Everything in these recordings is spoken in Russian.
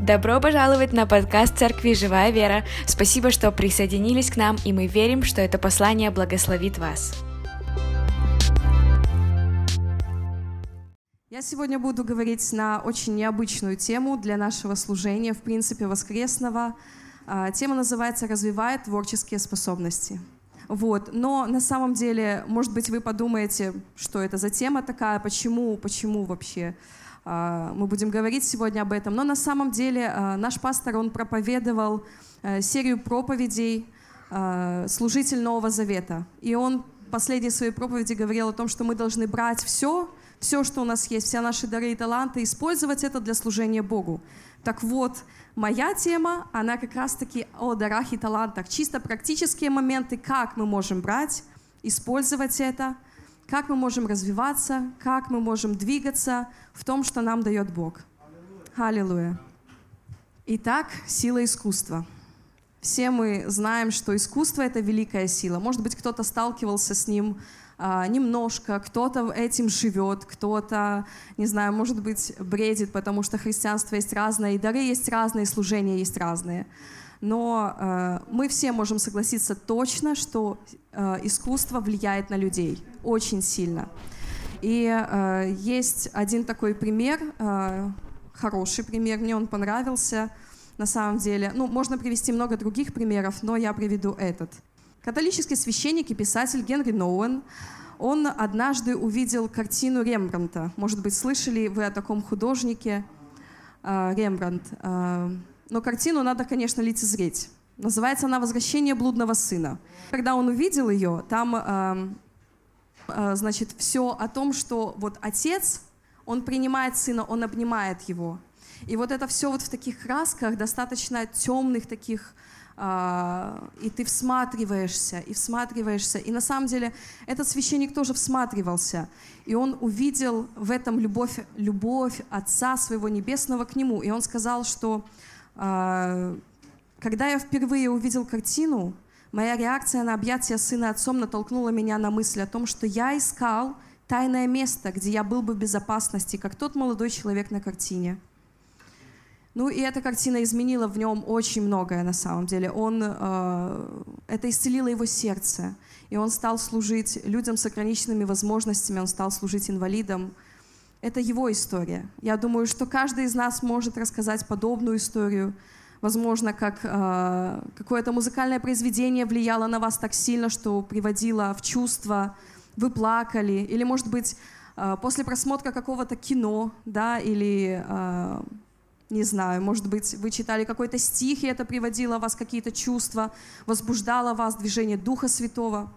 Добро пожаловать на подкаст Церкви «Живая вера». Спасибо, что присоединились к нам, и мы верим, что это послание благословит вас. Я сегодня буду говорить на очень необычную тему для нашего служения, в принципе, воскресного. А, тема называется «Развивает творческие способности». Вот. Но на самом деле, может быть, вы подумаете, что это за тема такая, почему, почему вообще мы будем говорить сегодня об этом. Но на самом деле а, наш пастор, он проповедовал э, серию проповедей а, «Служитель Нового Завета». И он в последней своей проповеди говорил о том, что мы должны брать все, все, что у нас есть, все наши дары и таланты, использовать это для служения Богу. Так вот, моя тема, она как раз-таки о дарах и талантах. Чисто практические моменты, как мы можем брать, использовать это – как мы можем развиваться, как мы можем двигаться в том, что нам дает Бог. Аллилуйя. Итак, сила искусства. Все мы знаем, что искусство — это великая сила. Может быть, кто-то сталкивался с ним а, немножко, кто-то этим живет, кто-то, не знаю, может быть, бредит, потому что христианство есть разное, и дары есть разные, и служения есть разные но э, мы все можем согласиться точно, что э, искусство влияет на людей очень сильно. И э, есть один такой пример, э, хороший пример, мне он понравился на самом деле. Ну, можно привести много других примеров, но я приведу этот. Католический священник и писатель Генри Ноуэн, он однажды увидел картину Рембранта. Может быть, слышали вы о таком художнике э, Рембрандт. Э, но картину надо, конечно, лицезреть. Называется она «Возвращение блудного сына». Когда он увидел ее, там, э, э, значит, все о том, что вот отец, он принимает сына, он обнимает его. И вот это все вот в таких красках, достаточно темных таких, э, и ты всматриваешься, и всматриваешься. И на самом деле этот священник тоже всматривался. И он увидел в этом любовь, любовь Отца Своего Небесного к нему. И он сказал, что когда я впервые увидел картину, моя реакция на объятия сына отцом натолкнула меня на мысль о том, что я искал тайное место, где я был бы в безопасности, как тот молодой человек на картине. Ну и эта картина изменила в нем очень многое на самом деле. Он, э, это исцелило его сердце, и он стал служить людям с ограниченными возможностями, он стал служить инвалидам, это его история. Я думаю, что каждый из нас может рассказать подобную историю. Возможно, как э, какое-то музыкальное произведение влияло на вас так сильно, что приводило в чувство, вы плакали, или, может быть, э, после просмотра какого-то кино, да, или, э, не знаю, может быть, вы читали какой-то стих, и это приводило вас какие-то чувства, возбуждало вас движение Духа Святого.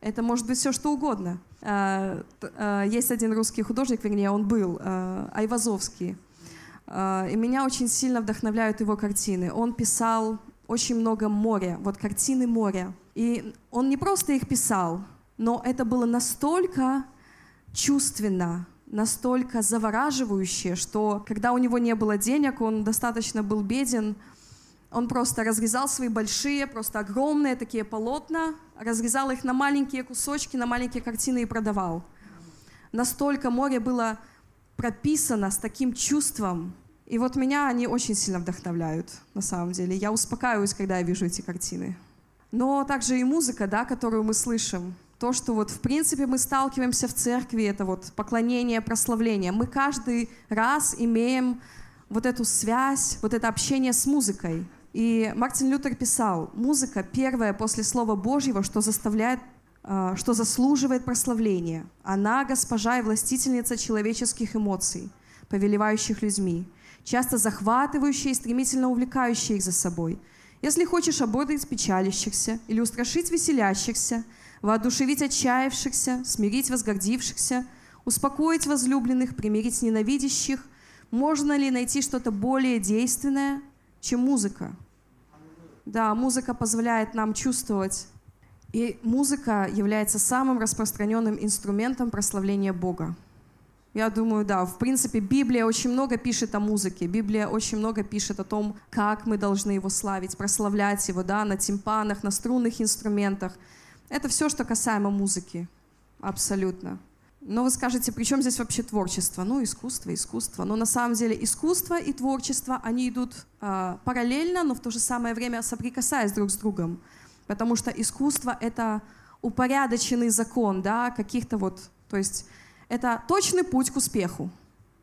Это может быть все, что угодно. Э, э, есть один русский художник, вернее, он был, э, Айвазовский. И меня очень сильно вдохновляют его картины. Он писал очень много моря, вот картины моря. И он не просто их писал, но это было настолько чувственно, настолько завораживающе, что когда у него не было денег, он достаточно был беден, он просто разрезал свои большие, просто огромные такие полотна, разрезал их на маленькие кусочки, на маленькие картины и продавал. Настолько море было прописано с таким чувством. И вот меня они очень сильно вдохновляют, на самом деле. Я успокаиваюсь, когда я вижу эти картины. Но также и музыка, да, которую мы слышим. То, что вот в принципе мы сталкиваемся в церкви, это вот поклонение, прославление. Мы каждый раз имеем вот эту связь, вот это общение с музыкой. И Мартин Лютер писал, музыка первая после Слова Божьего, что заставляет а, что заслуживает прославления. Она госпожа и властительница человеческих эмоций, повелевающих людьми, часто захватывающая и стремительно увлекающая их за собой. Если хочешь ободрить печалящихся или устрашить веселящихся, воодушевить отчаявшихся, смирить возгордившихся, успокоить возлюбленных, примирить ненавидящих, можно ли найти что-то более действенное, чем музыка? Да, музыка позволяет нам чувствовать. И музыка является самым распространенным инструментом прославления Бога. Я думаю, да, в принципе, Библия очень много пишет о музыке. Библия очень много пишет о том, как мы должны его славить, прославлять его, да, на тимпанах, на струнных инструментах. Это все, что касаемо музыки. Абсолютно. Но вы скажете, при чем здесь вообще творчество? Ну, искусство, искусство. Но на самом деле искусство и творчество, они идут э, параллельно, но в то же самое время соприкасаясь друг с другом. Потому что искусство — это упорядоченный закон, да, каких-то вот, то есть это точный путь к успеху.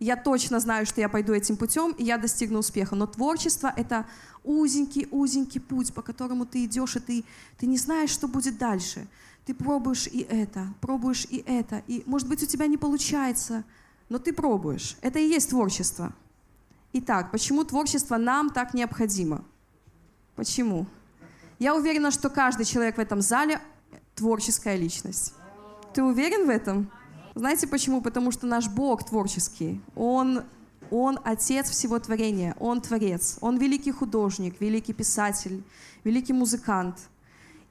Я точно знаю, что я пойду этим путем, и я достигну успеха. Но творчество — это узенький-узенький путь, по которому ты идешь, и ты, ты не знаешь, что будет дальше. Ты пробуешь и это, пробуешь и это, и, может быть, у тебя не получается, но ты пробуешь. Это и есть творчество. Итак, почему творчество нам так необходимо? Почему? Я уверена, что каждый человек в этом зале творческая личность. Ты уверен в этом? Знаете почему? Потому что наш Бог творческий. Он, он отец всего творения. Он творец. Он великий художник, великий писатель, великий музыкант.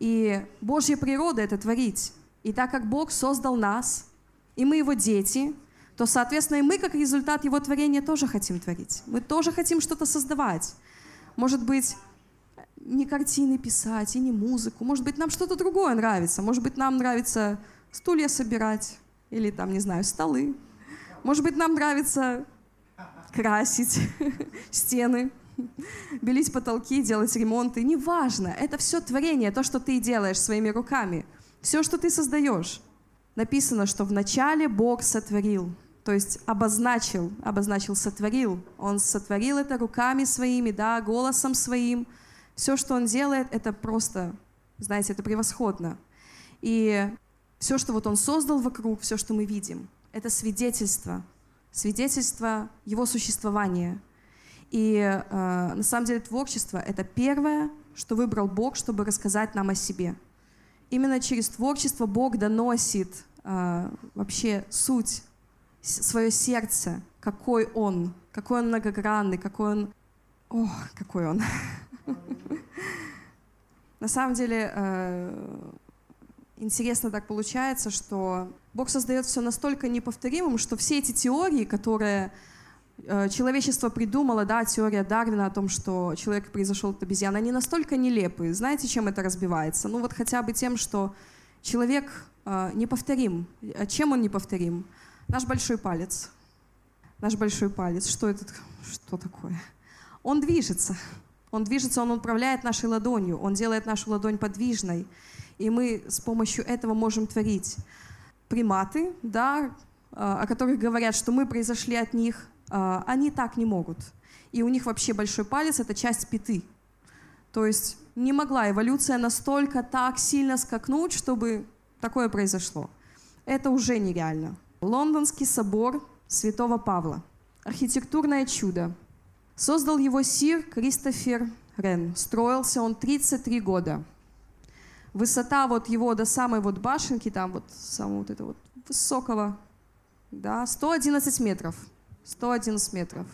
И Божья природа — это творить. И так как Бог создал нас, и мы Его дети, то, соответственно, и мы, как результат Его творения, тоже хотим творить. Мы тоже хотим что-то создавать. Может быть, не картины писать и не музыку. Может быть, нам что-то другое нравится. Может быть, нам нравится стулья собирать или там, не знаю, столы. Может быть, нам нравится красить стены, белить потолки, делать ремонты. Неважно, это все творение, то, что ты делаешь своими руками. Все, что ты создаешь. Написано, что вначале Бог сотворил, то есть обозначил, обозначил, сотворил. Он сотворил это руками своими, да, голосом своим. Все, что он делает, это просто, знаете, это превосходно. И все, что вот он создал вокруг, все, что мы видим, это свидетельство, свидетельство его существования. И э, на самом деле творчество — это первое, что выбрал Бог, чтобы рассказать нам о себе. Именно через творчество Бог доносит э, вообще суть, свое сердце, какой Он, какой Он многогранный, какой Он... О, какой Он! На самом деле, э, интересно так получается, что Бог создает все настолько неповторимым, что все эти теории, которые человечество придумало, да, теория Дарвина о том, что человек произошел от обезьяны, они настолько нелепые. Знаете, чем это разбивается? Ну вот хотя бы тем, что человек э, неповторим. А чем он неповторим? Наш большой палец. Наш большой палец. Что это? Что такое? Он движется. Он движется, он управляет нашей ладонью, он делает нашу ладонь подвижной и мы с помощью этого можем творить. Приматы, да, а, о которых говорят, что мы произошли от них, они так не могут. И у них вообще большой палец — это часть пяты. То есть не могла эволюция настолько так сильно скакнуть, чтобы такое произошло. Это уже нереально. Лондонский собор Святого Павла. Архитектурное чудо. Создал его сир Кристофер Рен. Строился он 33 года высота вот его до самой вот башенки, там вот самого вот этого вот высокого, да, 111 метров. 111 метров.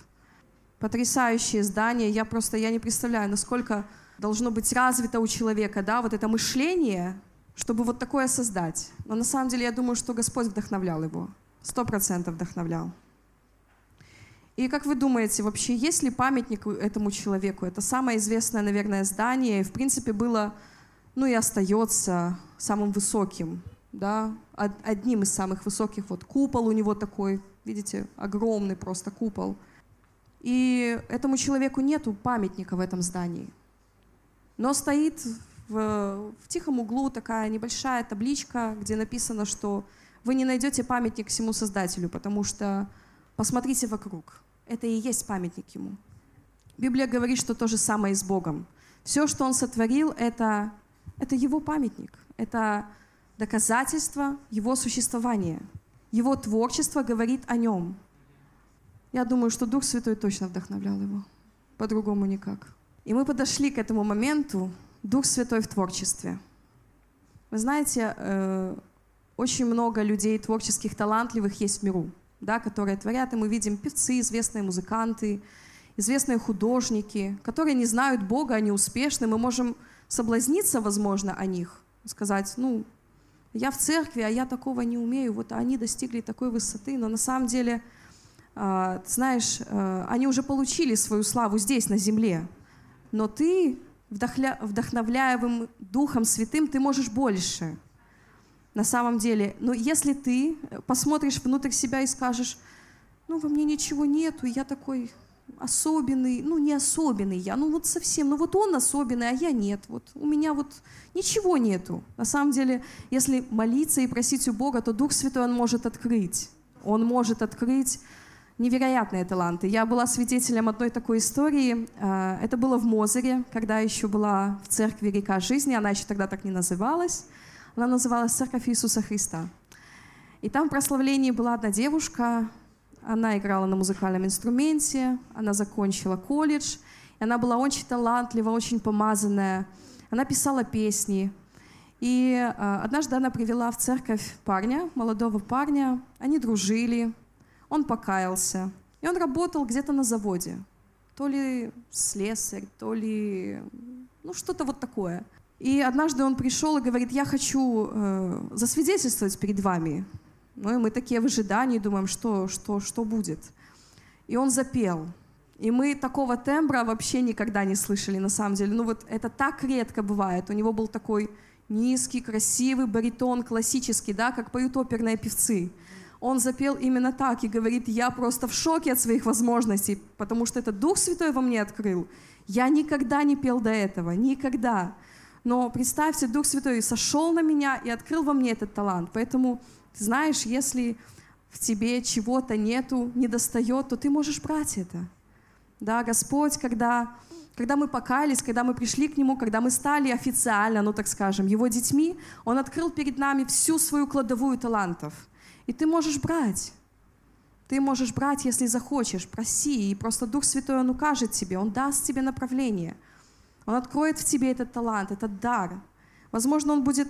Потрясающее здание. Я просто, я не представляю, насколько должно быть развито у человека, да, вот это мышление, чтобы вот такое создать. Но на самом деле я думаю, что Господь вдохновлял его. Сто процентов вдохновлял. И как вы думаете, вообще есть ли памятник этому человеку? Это самое известное, наверное, здание. И, в принципе, было ну и остается самым высоким, да, одним из самых высоких. Вот купол у него такой, видите, огромный просто купол. И этому человеку нету памятника в этом здании. Но стоит в, в тихом углу такая небольшая табличка, где написано, что вы не найдете памятник всему Создателю, потому что посмотрите вокруг. Это и есть памятник ему. Библия говорит, что то же самое и с Богом. Все, что Он сотворил, это это его памятник, это доказательство его существования. Его творчество говорит о нем. Я думаю, что Дух Святой точно вдохновлял его. По-другому никак. И мы подошли к этому моменту, Дух Святой в творчестве. Вы знаете, э, очень много людей творческих, талантливых есть в миру, да, которые творят, и мы видим певцы, известные музыканты, известные художники, которые не знают Бога, они успешны, мы можем соблазниться, возможно, о них, сказать, ну, я в церкви, а я такого не умею, вот они достигли такой высоты, но на самом деле, э, знаешь, э, они уже получили свою славу здесь, на земле, но ты, вдохновляемым Духом Святым, ты можешь больше. на самом деле. Но если ты посмотришь внутрь себя и скажешь, ну, во мне ничего нету, я такой особенный, ну, не особенный я, ну, вот совсем, ну, вот он особенный, а я нет, вот у меня вот ничего нету. На самом деле, если молиться и просить у Бога, то Дух Святой Он может открыть. Он может открыть невероятные таланты. Я была свидетелем одной такой истории. А, это было в Мозере, когда еще была в церкви «Река жизни». Она еще тогда так не называлась. Она называлась «Церковь Иисуса Христа». И там в прославлении была одна девушка, она играла на музыкальном инструменте, она закончила колледж, и она была очень талантлива, очень помазанная. Она писала песни. И э, однажды она привела в церковь парня, молодого парня. Они дружили, он покаялся. И он работал где-то на заводе. То ли слесарь, то ли... Ну, что-то вот такое. И однажды он пришел и говорит, я хочу э, засвидетельствовать перед вами. Ну и мы такие в ожидании думаем, что, что, что будет. И он запел. И мы такого тембра вообще никогда не слышали, на самом деле. Ну вот это так редко бывает. У него был такой низкий, красивый баритон, классический, да, как поют оперные певцы. Он запел именно так и говорит, я просто в шоке от своих возможностей, потому что это Дух Святой во мне открыл. Я никогда не пел до этого, никогда. Но представьте, Дух Святой сошел на меня и открыл во мне этот талант. Поэтому знаешь, если в тебе чего-то нету, не достает, то ты можешь брать это. Да, Господь, когда, когда мы покаялись, когда мы пришли к Нему, когда мы стали официально, ну так скажем, Его детьми, Он открыл перед нами всю свою кладовую талантов. И ты можешь брать. Ты можешь брать, если захочешь, проси, и просто Дух Святой, Он укажет тебе, Он даст тебе направление. Он откроет в тебе этот талант, этот дар. Возможно, он будет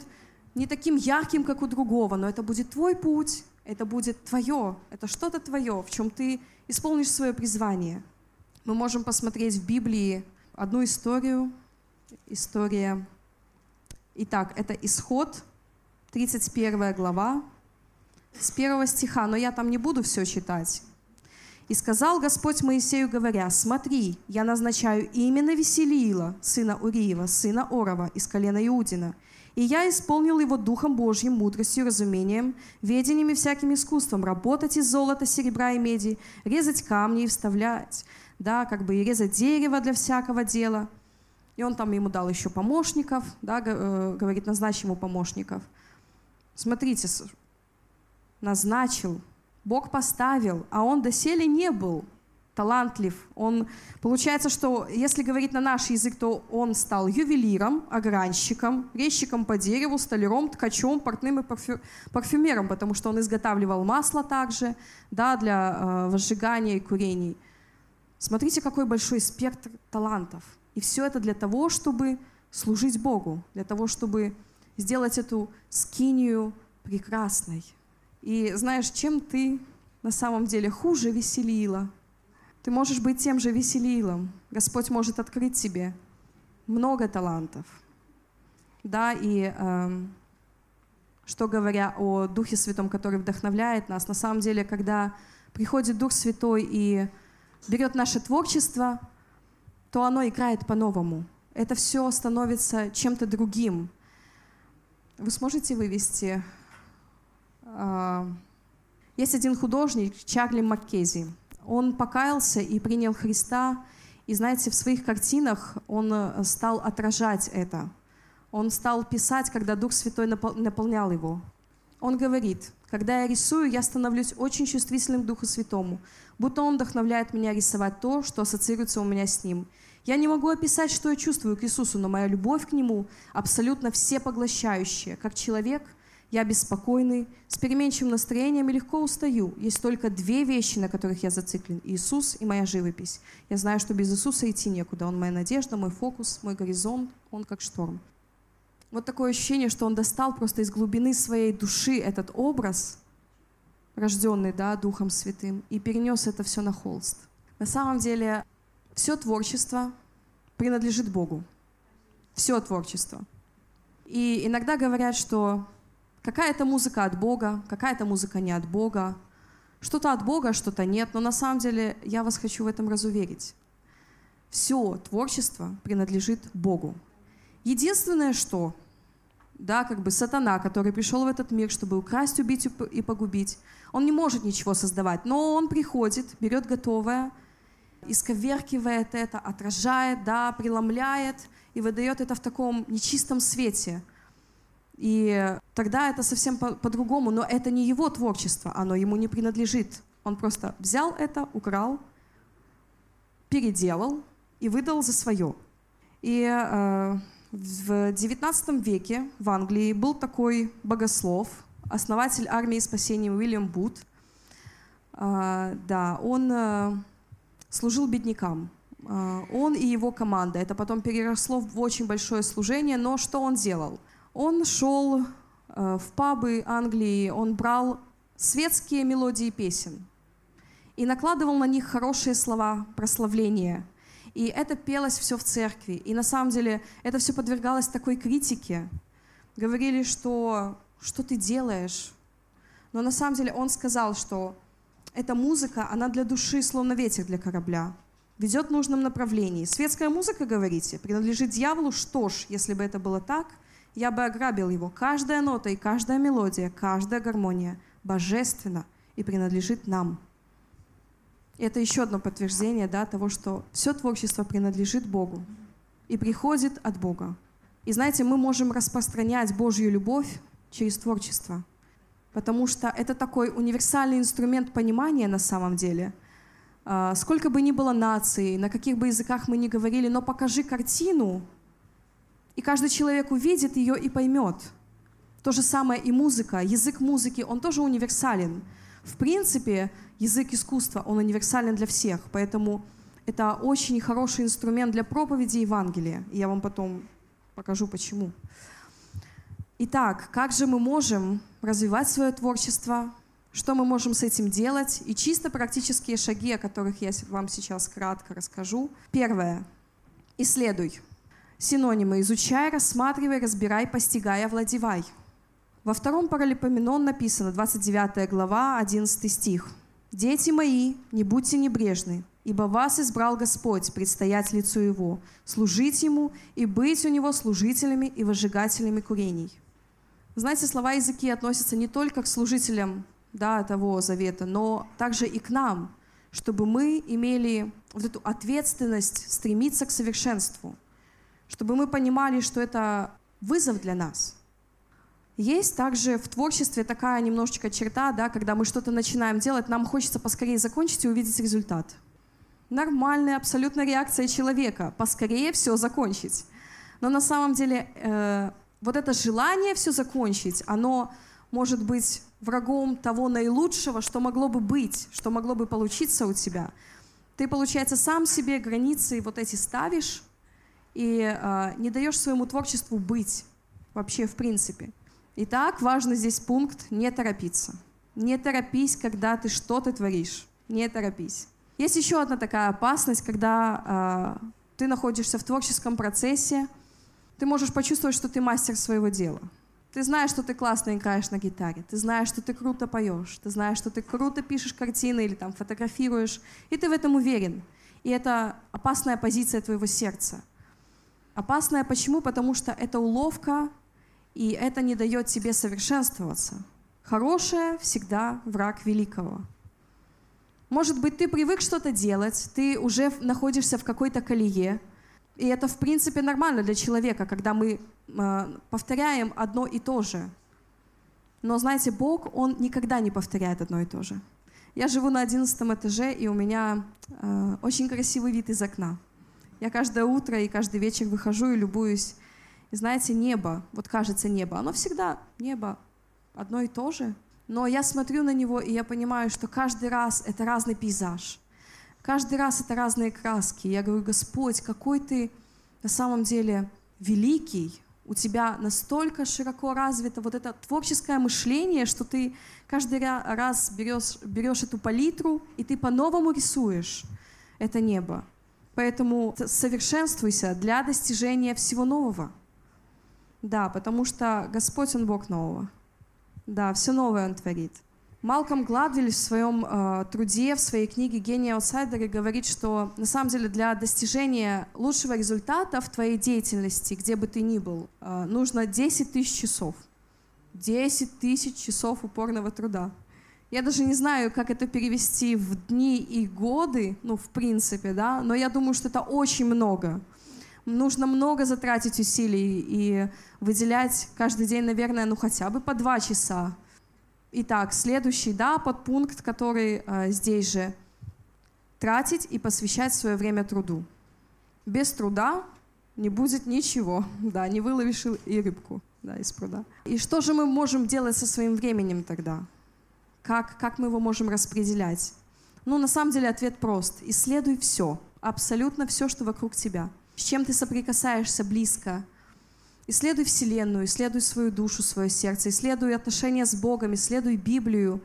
не таким ярким, как у другого, но это будет твой путь, это будет твое, это что-то твое, в чем ты исполнишь свое призвание. Мы можем посмотреть в Библии одну историю. История. Итак, это исход, 31 глава, с первого стиха, но я там не буду все читать. «И сказал Господь Моисею, говоря, «Смотри, я назначаю именно Веселиила, сына Уриева, сына Орова, из колена Иудина, и я исполнил его Духом Божьим, мудростью, разумением, ведениями всяким искусством, работать из золота, серебра и меди, резать камни и вставлять, да, как бы и резать дерево для всякого дела. И он там ему дал еще помощников, да, э, говорит, назначь ему помощников. Смотрите, назначил, Бог поставил, а он доселе не был талантлив. Он, получается, что если говорить на наш язык, то он стал ювелиром, огранщиком, резчиком по дереву, столяром, ткачом, портным и парфю, парфюмером, потому что он изготавливал масло также да, для э, возжигания и курений. Смотрите, какой большой спектр талантов. И все это для того, чтобы служить Богу, для того, чтобы сделать эту скинию прекрасной. И знаешь, чем ты на самом деле хуже веселила, ты можешь быть тем же веселилом. Господь может открыть тебе много талантов. Да, и э, что говоря о Духе Святом, который вдохновляет нас, на самом деле, когда приходит Дух Святой и берет наше творчество, то оно играет по-новому. Это все становится чем-то другим. Вы сможете вывести... Э, есть один художник, Чарли Маккези. Он покаялся и принял Христа, и знаете, в своих картинах он э, стал отражать это. Он стал писать, когда Дух Святой наполнял его. Он говорит, когда я рисую, я становлюсь очень чувствительным к Духу Святому, будто Он вдохновляет меня рисовать то, что ассоциируется у меня с Ним. Я не могу описать, что я чувствую к Иисусу, но моя любовь к Нему абсолютно всепоглощающая. Как человек – я беспокойный, с переменчивым настроением и легко устаю. Есть только две вещи, на которых я зациклен. Иисус и моя живопись. Я знаю, что без Иисуса идти некуда. Он моя надежда, мой фокус, мой горизонт. Он как шторм. Вот такое ощущение, что он достал просто из глубины своей души этот образ, рожденный да, Духом Святым, и перенес это все на холст. На самом деле, все творчество принадлежит Богу. Все творчество. И иногда говорят, что Какая-то музыка от Бога, какая-то музыка не от Бога. Что-то от Бога, что-то нет. Но на самом деле я вас хочу в этом разуверить. Все творчество принадлежит Богу. Единственное, что да, как бы сатана, который пришел в этот мир, чтобы украсть, убить и погубить. Он не может ничего создавать, но он приходит, берет готовое, исковеркивает это, отражает, да, преломляет и выдает это в таком нечистом свете. И тогда это совсем по-другому, но это не его творчество, оно ему не принадлежит. Он просто взял это, украл, переделал и выдал за свое. И э, в XIX веке в Англии был такой богослов, основатель армии спасения Уильям Бут. Э, да, он э, служил беднякам. Э, он и его команда. Это потом переросло в очень большое служение. Но что он делал? Он шел в пабы Англии, он брал светские мелодии песен и накладывал на них хорошие слова прославления. И это пелось все в церкви. И на самом деле это все подвергалось такой критике. Говорили, что что ты делаешь? Но на самом деле он сказал, что эта музыка, она для души словно ветер для корабля. Ведет в нужном направлении. Светская музыка, говорите, принадлежит дьяволу? Что ж, если бы это было так, я бы ограбил его. Каждая нота и каждая мелодия, каждая гармония божественна и принадлежит нам. И это еще одно подтверждение да, того, что все творчество принадлежит Богу и приходит от Бога. И знаете, мы можем распространять Божью любовь через творчество. Потому что это такой универсальный инструмент понимания на самом деле. А, сколько бы ни было наций, на каких бы языках мы ни говорили, но покажи картину, и каждый человек увидит ее и поймет. То же самое и музыка. Язык музыки, он тоже универсален. В принципе, язык искусства, он универсален для всех. Поэтому это очень хороший инструмент для проповеди Евангелия. И я вам потом покажу, почему. Итак, как же мы можем развивать свое творчество, что мы можем с этим делать, и чисто практические шаги, о которых я вам сейчас кратко расскажу. Первое. Исследуй. Синонимы изучай, рассматривай, разбирай, постигай, овладевай. Во втором паралипоменон написано, 29 глава, 11 стих. «Дети мои, не будьте небрежны, ибо вас избрал Господь предстоять лицу Его, служить Ему и быть у Него служителями и возжигателями курений». Знаете, слова языки относятся не только к служителям да, того завета, но также и к нам, чтобы мы имели вот эту ответственность стремиться к совершенству, чтобы мы понимали, что это вызов для нас. Есть также в творчестве такая немножечко черта, да, когда мы что-то начинаем делать, нам хочется поскорее закончить и увидеть результат. Нормальная абсолютно реакция человека, поскорее все закончить. Но на самом деле э, вот это желание все закончить, оно может быть врагом того наилучшего, что могло бы быть, что могло бы получиться у тебя. Ты, получается, сам себе границы вот эти ставишь и э, не даешь своему творчеству быть вообще в принципе. Итак, важный здесь пункт – не торопиться. Не торопись, когда ты что-то творишь. Не торопись. Есть еще одна такая опасность, когда э, ты находишься в творческом процессе, ты можешь почувствовать, что ты мастер своего дела. Ты знаешь, что ты классно играешь на гитаре, ты знаешь, что ты круто поешь, ты знаешь, что ты круто пишешь картины или там фотографируешь, и ты в этом уверен. И это опасная позиция твоего сердца. Опасная почему? Потому что это уловка, и это не дает тебе совершенствоваться. Хорошее всегда враг великого. Может быть, ты привык что-то делать, ты уже находишься в какой-то колее, и это, в принципе, нормально для человека, когда мы э, повторяем одно и то же. Но, знаете, Бог, Он никогда не повторяет одно и то же. Я живу на одиннадцатом этаже, и у меня э, очень красивый вид из окна. Я каждое утро и каждый вечер выхожу и любуюсь. И знаете, небо, вот кажется небо, оно всегда небо одно и то же. Но я смотрю на него, и я понимаю, что каждый раз это разный пейзаж – Каждый раз это разные краски. Я говорю, Господь, какой ты на самом деле великий, у тебя настолько широко развито вот это творческое мышление, что ты каждый раз берешь, берешь эту палитру, и ты по-новому рисуешь это небо. Поэтому совершенствуйся для достижения всего нового. Да, потому что Господь, Он Бог нового. Да, все новое Он творит. Малком Гладвиль в своем э, труде, в своей книге «Гений аутсайдеры» говорит, что на самом деле для достижения лучшего результата в твоей деятельности, где бы ты ни был, э, нужно 10 тысяч часов. 10 тысяч часов упорного труда. Я даже не знаю, как это перевести в дни и годы, ну, в принципе, да, но я думаю, что это очень много. Нужно много затратить усилий и выделять каждый день, наверное, ну, хотя бы по два часа Итак, следующий, да, подпункт, который э, здесь же. Тратить и посвящать свое время труду. Без труда не будет ничего, да, не выловишь и рыбку да, из пруда. И что же мы можем делать со своим временем тогда? Как, как мы его можем распределять? Ну, на самом деле ответ прост. Исследуй все, абсолютно все, что вокруг тебя. С чем ты соприкасаешься близко – Исследуй Вселенную, исследуй свою душу, свое сердце, исследуй отношения с Богом, исследуй Библию,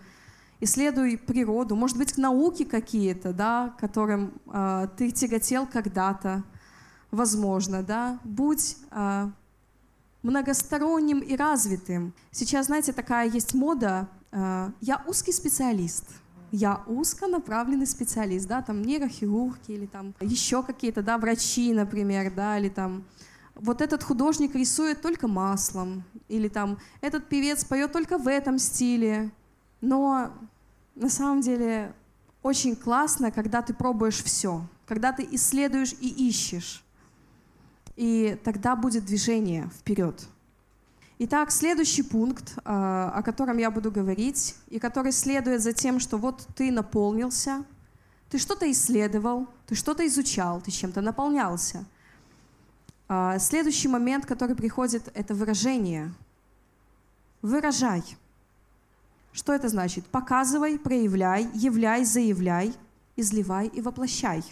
исследуй природу, может быть, науки какие-то, да, которым э, ты тяготел когда-то, возможно, да. Будь э, многосторонним и развитым. Сейчас, знаете, такая есть мода. Э, я узкий специалист. Я узконаправленный специалист, да, там нейрохирурги или там еще какие-то, да, врачи, например, да, или там вот этот художник рисует только маслом, или там этот певец поет только в этом стиле. Но на самом деле очень классно, когда ты пробуешь все, когда ты исследуешь и ищешь. И тогда будет движение вперед. Итак, следующий пункт, а, о котором я буду говорить, и который следует за тем, что вот ты наполнился, ты что-то исследовал, ты что-то изучал, ты чем-то наполнялся. А, следующий момент, который приходит, это выражение. Выражай. Что это значит? Показывай, проявляй, являй, заявляй, изливай и воплощай.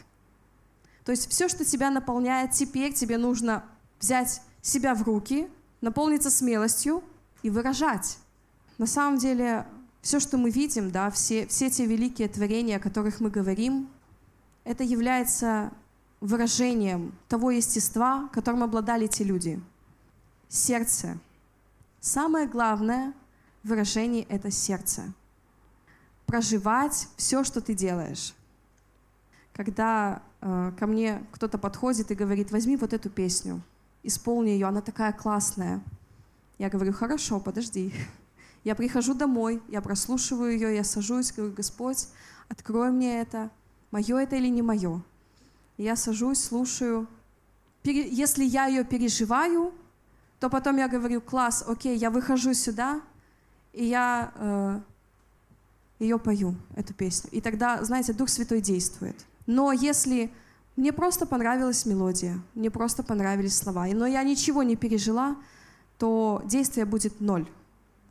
То есть все, что тебя наполняет, теперь тебе нужно взять себя в руки, наполниться смелостью и выражать. На самом деле, все, что мы видим, да, все, все те великие творения, о которых мы говорим, это является выражением того естества, которым обладали эти люди. Сердце. Самое главное выражение — это сердце. Проживать все, что ты делаешь. Когда э, ко мне кто-то подходит и говорит, возьми вот эту песню, исполни ее, она такая классная. Я говорю, хорошо, подожди. Я прихожу домой, я прослушиваю ее, я сажусь, говорю, Господь, открой мне это, мое это или не мое я сажусь, слушаю. Если я ее переживаю, то потом я говорю, класс, окей, я выхожу сюда, и я э, ее пою, эту песню. И тогда, знаете, Дух Святой действует. Но если мне просто понравилась мелодия, мне просто понравились слова, но я ничего не пережила, то действие будет ноль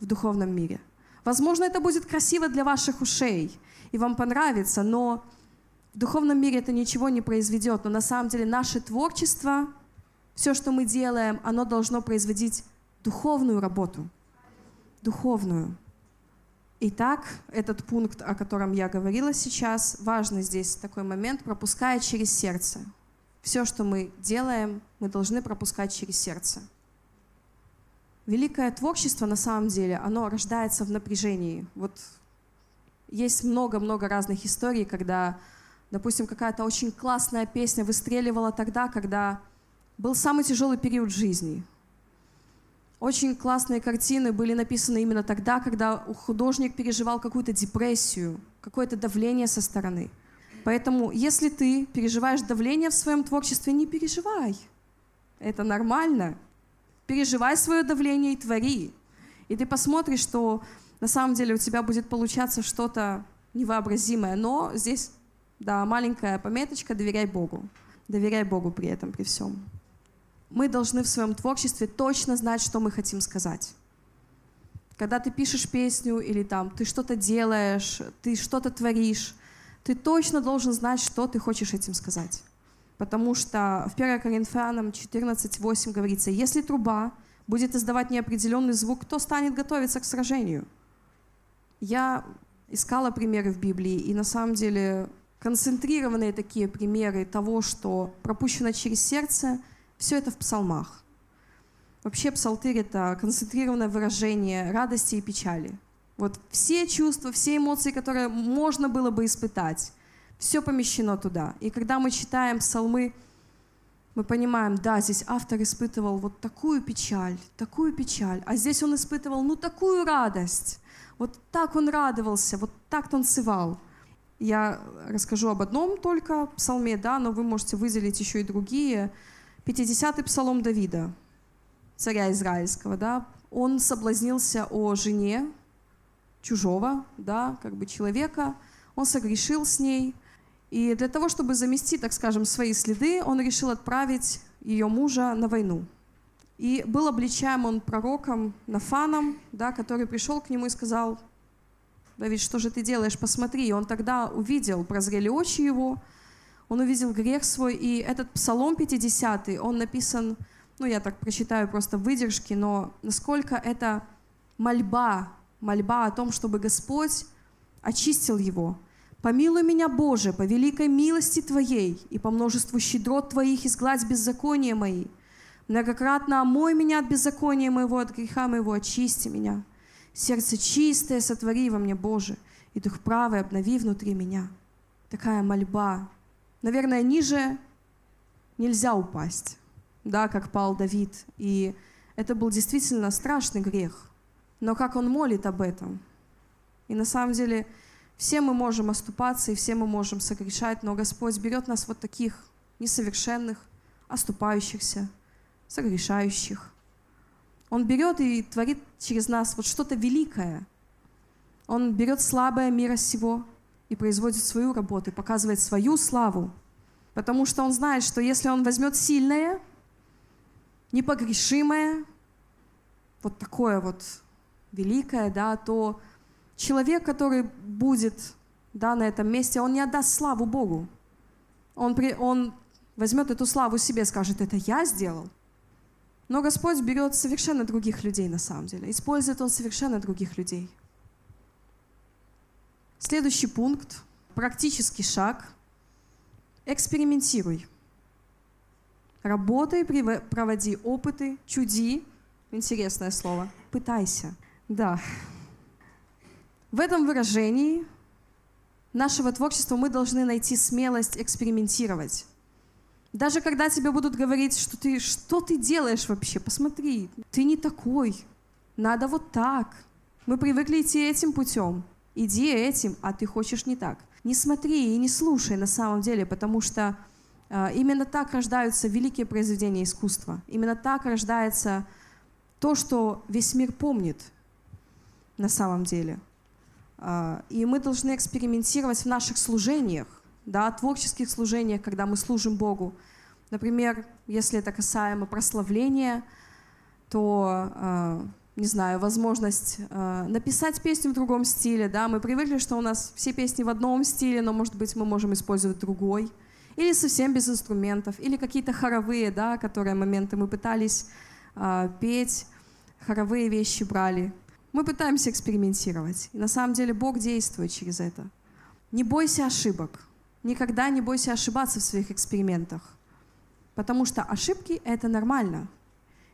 в духовном мире. Возможно, это будет красиво для ваших ушей, и вам понравится, но в духовном мире это ничего не произведет, но на самом деле наше творчество, все, что мы делаем, оно должно производить духовную работу. Духовную. Итак, этот пункт, о котором я говорила сейчас, важный здесь такой момент, пропуская через сердце. Все, что мы делаем, мы должны пропускать через сердце. Великое творчество, на самом деле, оно рождается в напряжении. Вот есть много-много разных историй, когда Допустим, какая-то очень классная песня выстреливала тогда, когда был самый тяжелый период жизни. Очень классные картины были написаны именно тогда, когда художник переживал какую-то депрессию, какое-то давление со стороны. Поэтому, если ты переживаешь давление в своем творчестве, не переживай. Это нормально. Переживай свое давление и твори. И ты посмотришь, что на самом деле у тебя будет получаться что-то невообразимое. Но здесь да, маленькая пометочка «Доверяй Богу». Доверяй Богу при этом, при всем. Мы должны в своем творчестве точно знать, что мы хотим сказать. Когда ты пишешь песню или там ты что-то делаешь, ты что-то творишь, ты точно должен знать, что ты хочешь этим сказать. Потому что в 1 Коринфянам 14.8 говорится, если труба будет издавать неопределенный звук, кто станет готовиться к сражению? Я искала примеры в Библии, и на самом деле концентрированные такие примеры того, что пропущено через сердце, все это в псалмах. Вообще псалтырь — это концентрированное выражение радости и печали. Вот все чувства, все эмоции, которые можно было бы испытать, все помещено туда. И когда мы читаем псалмы, мы понимаем, да, здесь автор испытывал вот такую печаль, такую печаль, а здесь он испытывал ну такую радость. Вот так он радовался, вот так танцевал. Я расскажу об одном только псалме, да, но вы можете выделить еще и другие. 50-й псалом Давида, царя израильского, да, он соблазнился о жене чужого, да, как бы человека, он согрешил с ней, и для того, чтобы замести, так скажем, свои следы, он решил отправить ее мужа на войну. И был обличаем он пророком Нафаном, да, который пришел к нему и сказал, Давид, что же ты делаешь? Посмотри. И он тогда увидел, прозрели очи его, он увидел грех свой, и этот Псалом 50, он написан, ну, я так прочитаю просто выдержки, но насколько это мольба, мольба о том, чтобы Господь очистил его. «Помилуй меня, Боже, по великой милости Твоей и по множеству щедрот Твоих изгладь беззакония мои. Многократно омой меня от беззакония моего, от греха моего, очисти меня. Сердце чистое сотвори во мне, Боже, и дух правый обнови внутри меня». Такая мольба, наверное, ниже нельзя упасть, да, как пал Давид. И это был действительно страшный грех. Но как он молит об этом? И на самом деле все мы можем оступаться, и все мы можем согрешать, но Господь берет нас вот таких несовершенных, оступающихся, согрешающих. Он берет и творит через нас вот что-то великое. Он берет слабое мира сего и производит свою работу, и показывает свою славу. Потому что он знает, что если он возьмет сильное, непогрешимое, вот такое вот великое, да, то человек, который будет да, на этом месте, он не отдаст славу Богу. Он, при, он возьмет эту славу себе, скажет, это я сделал. Но Господь берет совершенно других людей на самом деле. Использует Он совершенно других людей. Следующий пункт, практический шаг. Экспериментируй. Работай, проводи опыты, чуди. Интересное слово. Пытайся. Да. В этом выражении нашего творчества мы должны найти смелость экспериментировать. Даже когда тебе будут говорить, что ты, что ты делаешь вообще, посмотри, ты не такой, надо вот так. Мы привыкли идти этим путем иди этим, а ты хочешь не так. Не смотри и не слушай на самом деле, потому что э, именно так рождаются великие произведения искусства. Именно так рождается то, что весь мир помнит на самом деле. Э, и мы должны экспериментировать в наших служениях, да, творческих служениях, когда мы служим Богу. Например, если это касаемо прославления, то э, не знаю, возможность э, написать песню в другом стиле, да, мы привыкли, что у нас все песни в одном стиле, но, может быть, мы можем использовать другой, или совсем без инструментов, или какие-то хоровые, да, которые моменты мы пытались э, петь, хоровые вещи брали. Мы пытаемся экспериментировать, и на самом деле Бог действует через это. Не бойся ошибок, никогда не бойся ошибаться в своих экспериментах, потому что ошибки — это нормально.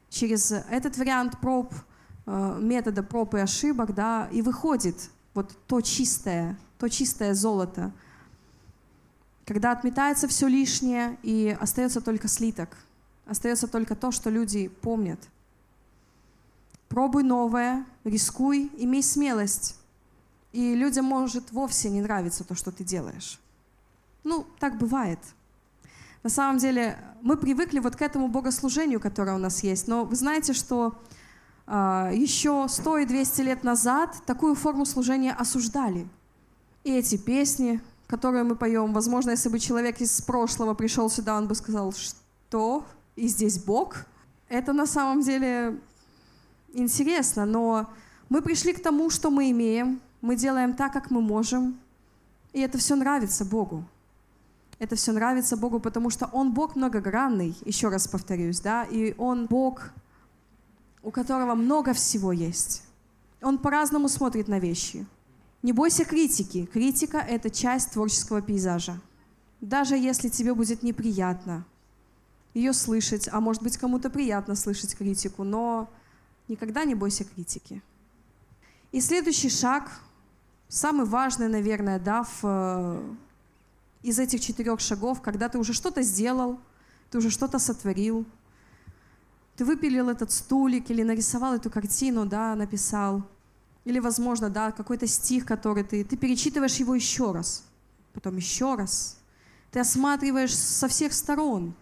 Через этот вариант проб — метода проб и ошибок, да, и выходит вот то чистое, то чистое золото, когда отметается все лишнее и остается только слиток, остается только то, что люди помнят. Пробуй новое, рискуй, имей смелость. И людям может вовсе не нравиться то, что ты делаешь. Ну, так бывает. На самом деле, мы привыкли вот к этому богослужению, которое у нас есть. Но вы знаете, что еще 100 и 200 лет назад такую форму служения осуждали. И эти песни, которые мы поем, возможно, если бы человек из прошлого пришел сюда, он бы сказал, что? И здесь Бог? Это на самом деле интересно, но мы пришли к тому, что мы имеем, мы делаем так, как мы можем, и это все нравится Богу. Это все нравится Богу, потому что Он Бог многогранный, еще раз повторюсь, да, и Он Бог у которого много всего есть. Он по-разному смотрит на вещи. Не бойся критики. Критика — это часть творческого пейзажа. Даже если тебе будет неприятно ее слышать, а может быть кому-то приятно слышать критику, но никогда не бойся критики. И следующий шаг, самый важный, наверное, да, в, э, из этих четырех шагов, когда ты уже что-то сделал, ты уже что-то сотворил, ты выпилил этот стулик или нарисовал эту картину, да, написал, или, возможно, да, какой-то стих, который ты, ты перечитываешь его еще раз, потом еще раз. Ты осматриваешь со всех сторон,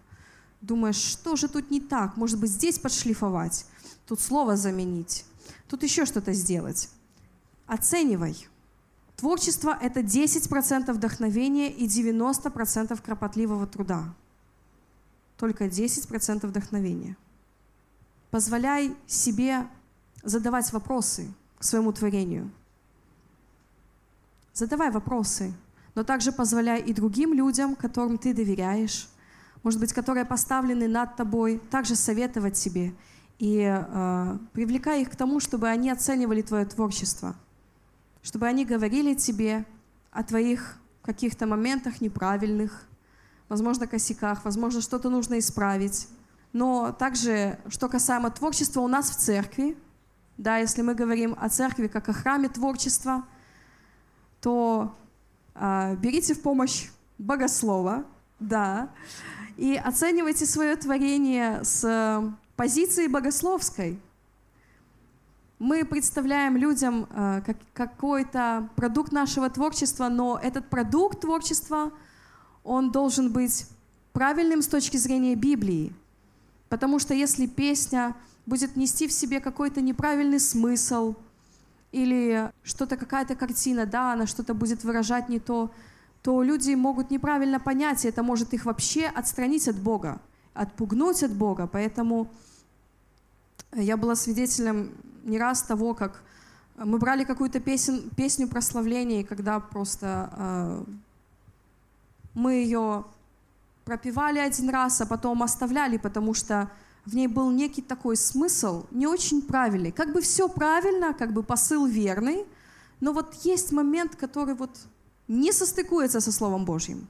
думаешь, что же тут не так, может быть, здесь подшлифовать, тут слово заменить, тут еще что-то сделать. Оценивай. Творчество — это 10% вдохновения и 90% кропотливого труда. Только 10% вдохновения. Позволяй себе задавать вопросы к своему творению. Задавай вопросы, но также позволяй и другим людям, которым ты доверяешь, может быть, которые поставлены над тобой, также советовать тебе и э, привлекай их к тому, чтобы они оценивали твое творчество, чтобы они говорили тебе о твоих каких-то моментах неправильных, возможно, косяках, возможно, что-то нужно исправить. Но также, что касаемо творчества у нас в церкви, да, если мы говорим о церкви как о храме творчества, то э, берите в помощь богослова, да, и оценивайте свое творение с позиции богословской. Мы представляем людям э, как, какой-то продукт нашего творчества, но этот продукт творчества, он должен быть правильным с точки зрения Библии. Потому что если песня будет нести в себе какой-то неправильный смысл, или что-то, какая-то картина, да, она что-то будет выражать не то, то люди могут неправильно понять, и это может их вообще отстранить от Бога, отпугнуть от Бога. Поэтому я была свидетелем не раз того, как мы брали какую-то песен, песню прославления, и когда просто э, мы ее пропевали один раз, а потом оставляли, потому что в ней был некий такой смысл, не очень правильный. Как бы все правильно, как бы посыл верный, но вот есть момент, который вот не состыкуется со Словом Божьим.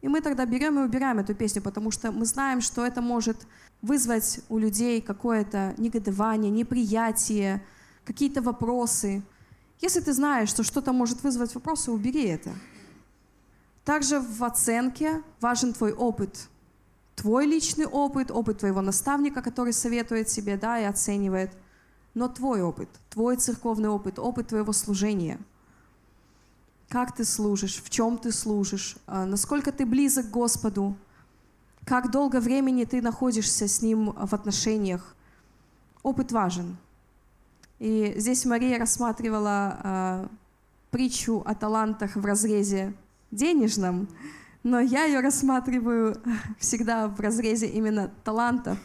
И мы тогда берем и убираем эту песню, потому что мы знаем, что это может вызвать у людей какое-то негодование, неприятие, какие-то вопросы. Если ты знаешь, что что-то может вызвать вопросы, убери это. Также в оценке важен твой опыт. Твой личный опыт, опыт твоего наставника, который советует тебе да, и оценивает. Но твой опыт, твой церковный опыт, опыт твоего служения. Как ты служишь, в чем ты служишь, а, насколько ты близок к Господу, как долго времени ты находишься с Ним в отношениях. Опыт важен. И здесь Мария рассматривала э, притчу о талантах в разрезе денежном, но я ее рассматриваю всегда в разрезе именно талантов.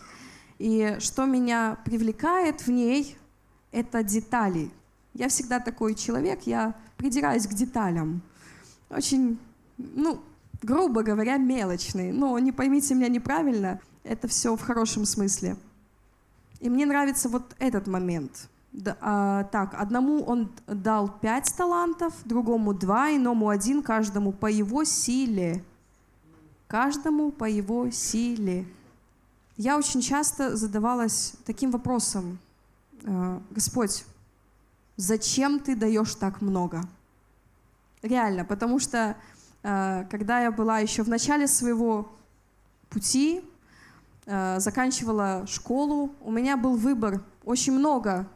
И что меня привлекает в ней, это детали. Я всегда такой человек, я придираюсь к деталям. Очень, ну, грубо говоря, мелочный. Но не поймите меня неправильно, это все в хорошем смысле. И мне нравится вот этот момент. Да, а, так, одному он дал пять талантов, другому два, иному один, каждому по его силе. Каждому по его силе. Я очень часто задавалась таким вопросом. «А, Господь, зачем ты даешь так много? Реально, потому что Э, когда я была еще в начале своего пути, э, заканчивала школу, у меня был выбор, очень много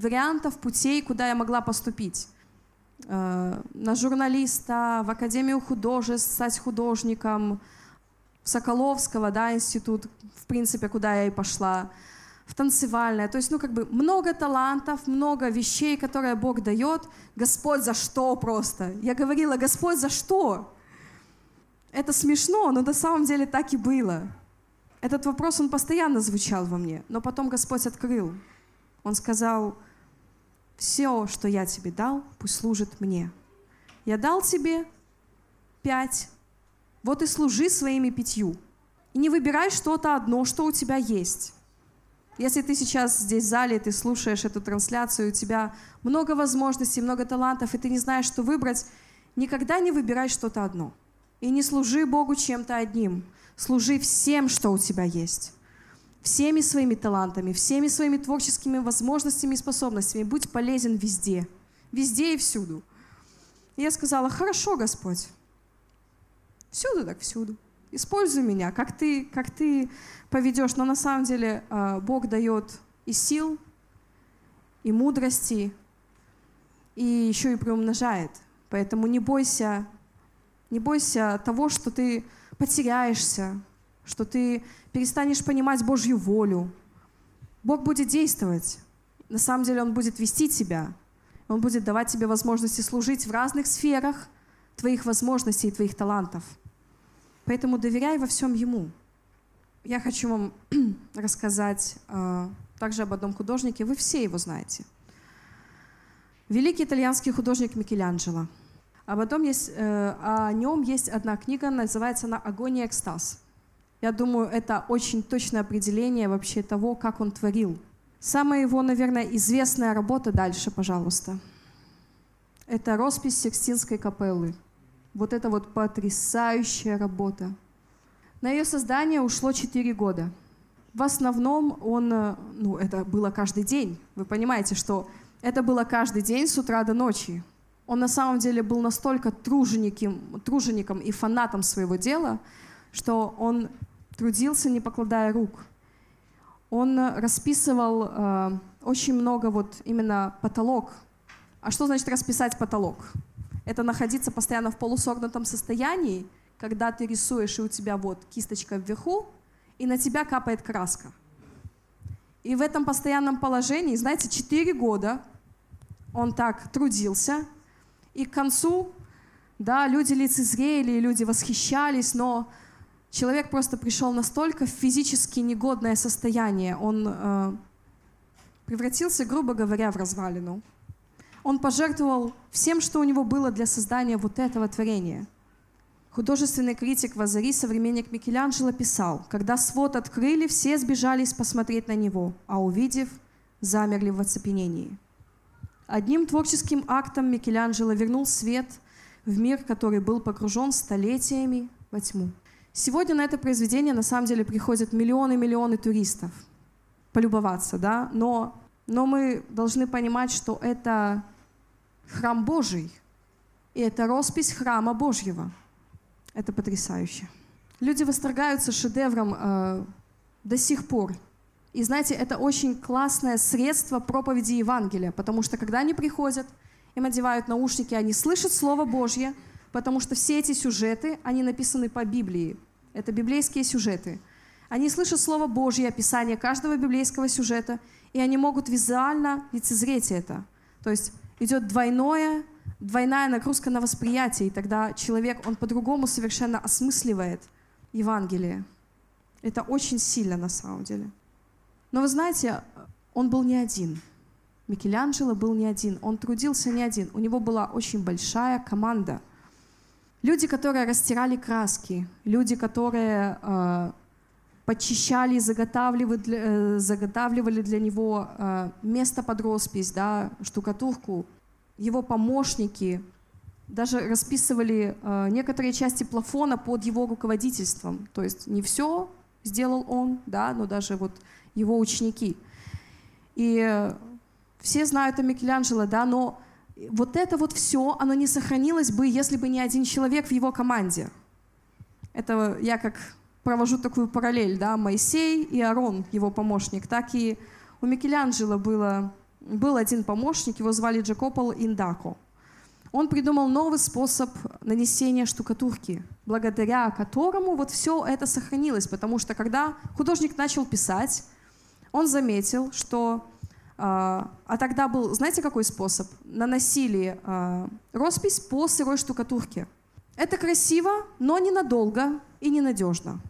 вариантов, путей, куда я могла поступить. Э, на журналиста, в Академию художеств, стать художником, в Соколовского, да, институт, в принципе, куда я и пошла, в танцевальное. То есть, ну, как бы много талантов, много вещей, которые Бог дает. Господь, за что просто? Я говорила, Господь, за что? Это смешно, но на самом деле так и было. Этот вопрос, он постоянно звучал во мне, но потом Господь открыл. Он сказал, все, что я тебе дал, пусть служит мне. Я дал тебе пять, вот и служи своими пятью. И не выбирай что-то одно, что у тебя есть. Если ты сейчас здесь в зале, ты слушаешь эту трансляцию, у тебя много возможностей, много талантов, и ты не знаешь, что выбрать, никогда не выбирай что-то одно. И не служи Богу чем-то одним. Служи всем, что у тебя есть. Всеми своими талантами, всеми своими творческими возможностями и способностями. Будь полезен везде, везде и всюду. И я сказала, хорошо, Господь, всюду так всюду. Используй меня, как ты, как ты поведешь. Но на самом деле э, Бог дает и сил, и мудрости, и еще и приумножает. Поэтому не бойся, не бойся того, что ты потеряешься, что ты перестанешь понимать Божью волю. Бог будет действовать. На самом деле Он будет вести тебя. Он будет давать тебе возможности служить в разных сферах твоих возможностей и твоих талантов. Поэтому доверяй во всем Ему. Я хочу вам рассказать э, также об одном художнике. Вы все его знаете. Великий итальянский художник Микеланджело. А потом есть, э, о нем есть одна книга, называется она «Агония экстаз». Я думаю, это очень точное определение вообще того, как он творил. Самая его, наверное, известная работа дальше, пожалуйста. Это роспись Секстинской капеллы. Вот это вот потрясающая работа. На ее создание ушло 4 года. В основном он, э, ну, это было каждый день. Вы понимаете, что это было каждый день с утра до ночи. Он на самом деле был настолько тружеником, тружеником и фанатом своего дела, что он трудился, не покладая рук. Он расписывал э, очень много вот именно потолок. А что значит расписать потолок? Это находиться постоянно в полусогнутом состоянии, когда ты рисуешь, и у тебя вот кисточка вверху, и на тебя капает краска. И в этом постоянном положении, знаете, 4 года он так трудился, и к концу, да, люди лицезрели, люди восхищались, но человек просто пришел настолько в физически негодное состояние, он э, превратился, грубо говоря, в развалину. Он пожертвовал всем, что у него было для создания вот этого творения. Художественный критик Вазари, современник Микеланджело, писал, «Когда свод открыли, все сбежались посмотреть на него, а увидев, замерли в оцепенении». Одним творческим актом Микеланджело вернул свет в мир, который был погружен столетиями во тьму. Сегодня на это произведение на самом деле приходят миллионы-миллионы туристов полюбоваться, да, но, но мы должны понимать, что это храм Божий, и это роспись храма Божьего. Это потрясающе. Люди восторгаются шедевром э, до сих пор. И знаете, это очень классное средство проповеди Евангелия, потому что когда они приходят, им одевают наушники, они слышат Слово Божье – потому что все эти сюжеты, они написаны по Библии. Это библейские сюжеты. Они слышат Слово Божье, описание каждого библейского сюжета, и они могут визуально лицезреть это. То есть идет двойное, двойная нагрузка на восприятие, и тогда человек, он по-другому совершенно осмысливает Евангелие. Это очень сильно на самом деле. Но вы знаете, он был не один. Микеланджело был не один. Он трудился не один. У него была очень большая команда – Люди, которые растирали краски, люди, которые э, подчищали, заготавливали для, э, заготавливали для него э, место под роспись, да, штукатурку, его помощники даже расписывали э, некоторые части плафона под его руководительством. То есть не все сделал он, да, но даже вот его ученики. И э, все знают о Микеланджело, да, но вот это вот все, оно не сохранилось бы, если бы не один человек в его команде. Это я как провожу такую параллель, да, Моисей и Арон, его помощник. Так и у Микеланджело было, был один помощник, его звали Джакопол Индако. Он придумал новый способ нанесения штукатурки, благодаря которому вот все это сохранилось, потому что когда художник начал писать, он заметил, что а, а тогда был, знаете, какой способ? Наносили а, роспись по сырой штукатурке. Это красиво, но ненадолго и ненадежно.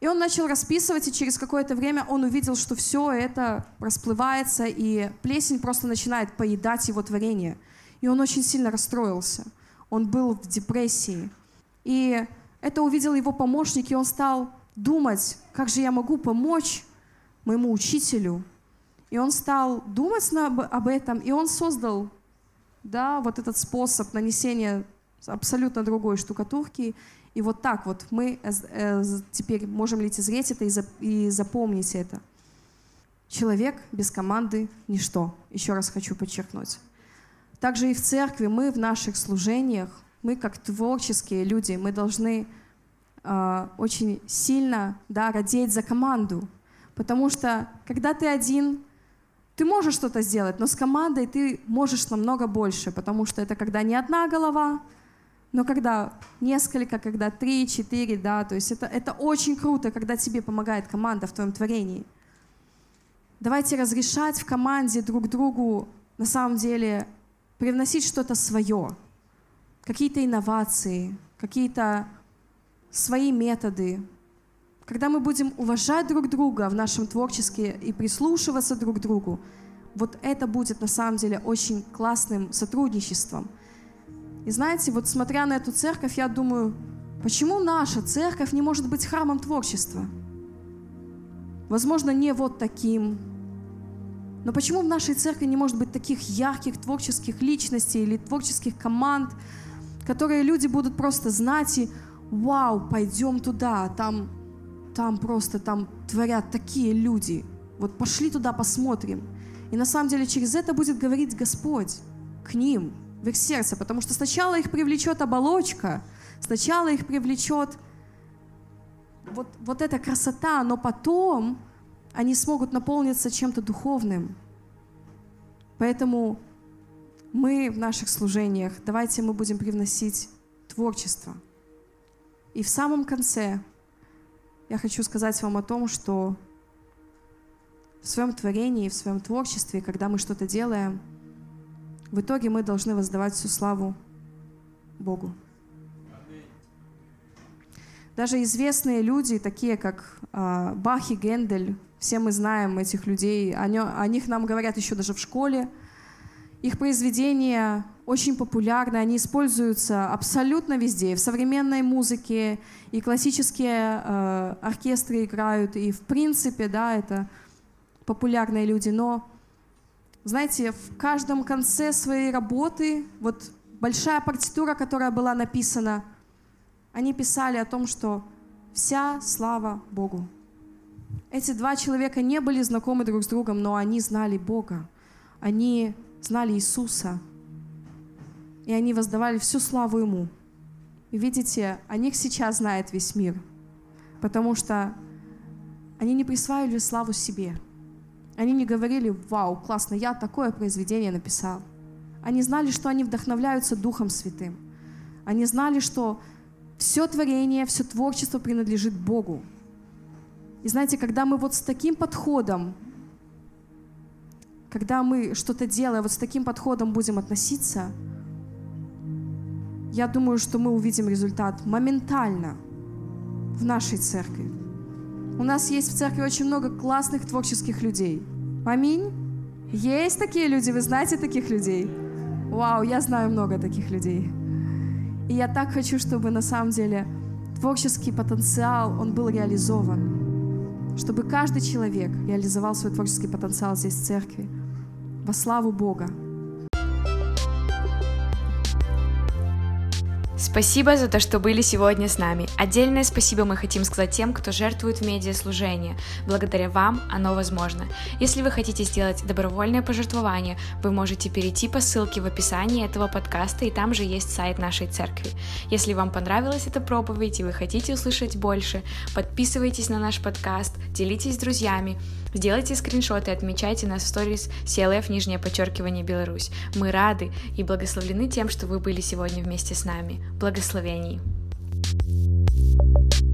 И он начал расписывать, и через какое-то время он увидел, что все это расплывается, и плесень просто начинает поедать его творение. И он очень сильно расстроился. Он был в депрессии. И это увидел его помощник, и он стал думать, как же я могу помочь моему учителю, и он стал думать об этом, и он создал да, вот этот способ нанесения абсолютно другой штукатурки. И вот так вот мы э, э, теперь можем лицезреть это и запомнить это. Человек без команды — ничто. Еще раз хочу подчеркнуть. Также и в церкви мы в наших служениях, мы как творческие люди, мы должны э, очень сильно да, родить за команду. Потому что когда ты один, ты можешь что-то сделать, но с командой ты можешь намного больше, потому что это когда не одна голова, но когда несколько, когда три, четыре, да, то есть это, это очень круто, когда тебе помогает команда в твоем творении. Давайте разрешать в команде друг другу на самом деле привносить что-то свое, какие-то инновации, какие-то свои методы. Когда мы будем уважать друг друга в нашем творчестве и прислушиваться друг к другу, вот это будет на самом деле очень классным сотрудничеством. И знаете, вот смотря на эту церковь, я думаю, почему наша церковь не может быть храмом творчества? Возможно, не вот таким, но почему в нашей церкви не может быть таких ярких творческих личностей или творческих команд, которые люди будут просто знать и «Вау, пойдем туда, там, там просто там творят такие люди, вот пошли туда посмотрим». И на самом деле через это будет говорить Господь к ним, в их сердце, потому что сначала их привлечет оболочка, сначала их привлечет вот, вот эта красота, но потом они смогут наполниться чем-то духовным. Поэтому мы в наших служениях, давайте мы будем привносить творчество. И в самом конце я хочу сказать вам о том, что в своем творении, в своем творчестве, когда мы что-то делаем, в итоге мы должны воздавать всю славу Богу. Даже известные люди, такие как э, Бах и Гендель, все мы знаем этих людей, о них нам говорят еще даже в школе. Их произведения очень популярны, они используются абсолютно везде, в современной музыке, и классические э, оркестры играют, и в принципе, да, это популярные люди. Но, знаете, в каждом конце своей работы, вот большая партитура, которая была написана, они писали о том, что вся слава Богу. Эти два человека не были знакомы друг с другом, но они знали Бога. Они знали Иисуса. И они воздавали всю славу Ему. И видите, о них сейчас знает весь мир. Потому что они не присваивали славу себе. Они не говорили, вау, классно, я такое произведение написал. Они знали, что они вдохновляются Духом Святым. Они знали, что все творение, все творчество принадлежит Богу. И знаете, когда мы вот с таким подходом, когда мы что-то делаем, вот с таким подходом будем относиться, я думаю, что мы увидим результат моментально в нашей церкви. У нас есть в церкви очень много классных творческих людей. Аминь. Есть такие люди, вы знаете таких людей? Вау, я знаю много таких людей. И я так хочу, чтобы на самом деле творческий потенциал, он был реализован чтобы каждый человек реализовал свой творческий потенциал здесь, в церкви, во славу Бога. Спасибо за то, что были сегодня с нами. Отдельное спасибо мы хотим сказать тем, кто жертвует в медиаслужение. Благодаря вам оно возможно. Если вы хотите сделать добровольное пожертвование, вы можете перейти по ссылке в описании этого подкаста, и там же есть сайт нашей церкви. Если вам понравилась эта проповедь и вы хотите услышать больше, подписывайтесь на наш подкаст, делитесь с друзьями, Сделайте скриншоты, отмечайте нас в сторис CLF нижнее подчеркивание Беларусь. Мы рады и благословлены тем, что вы были сегодня вместе с нами. Благословений! thank you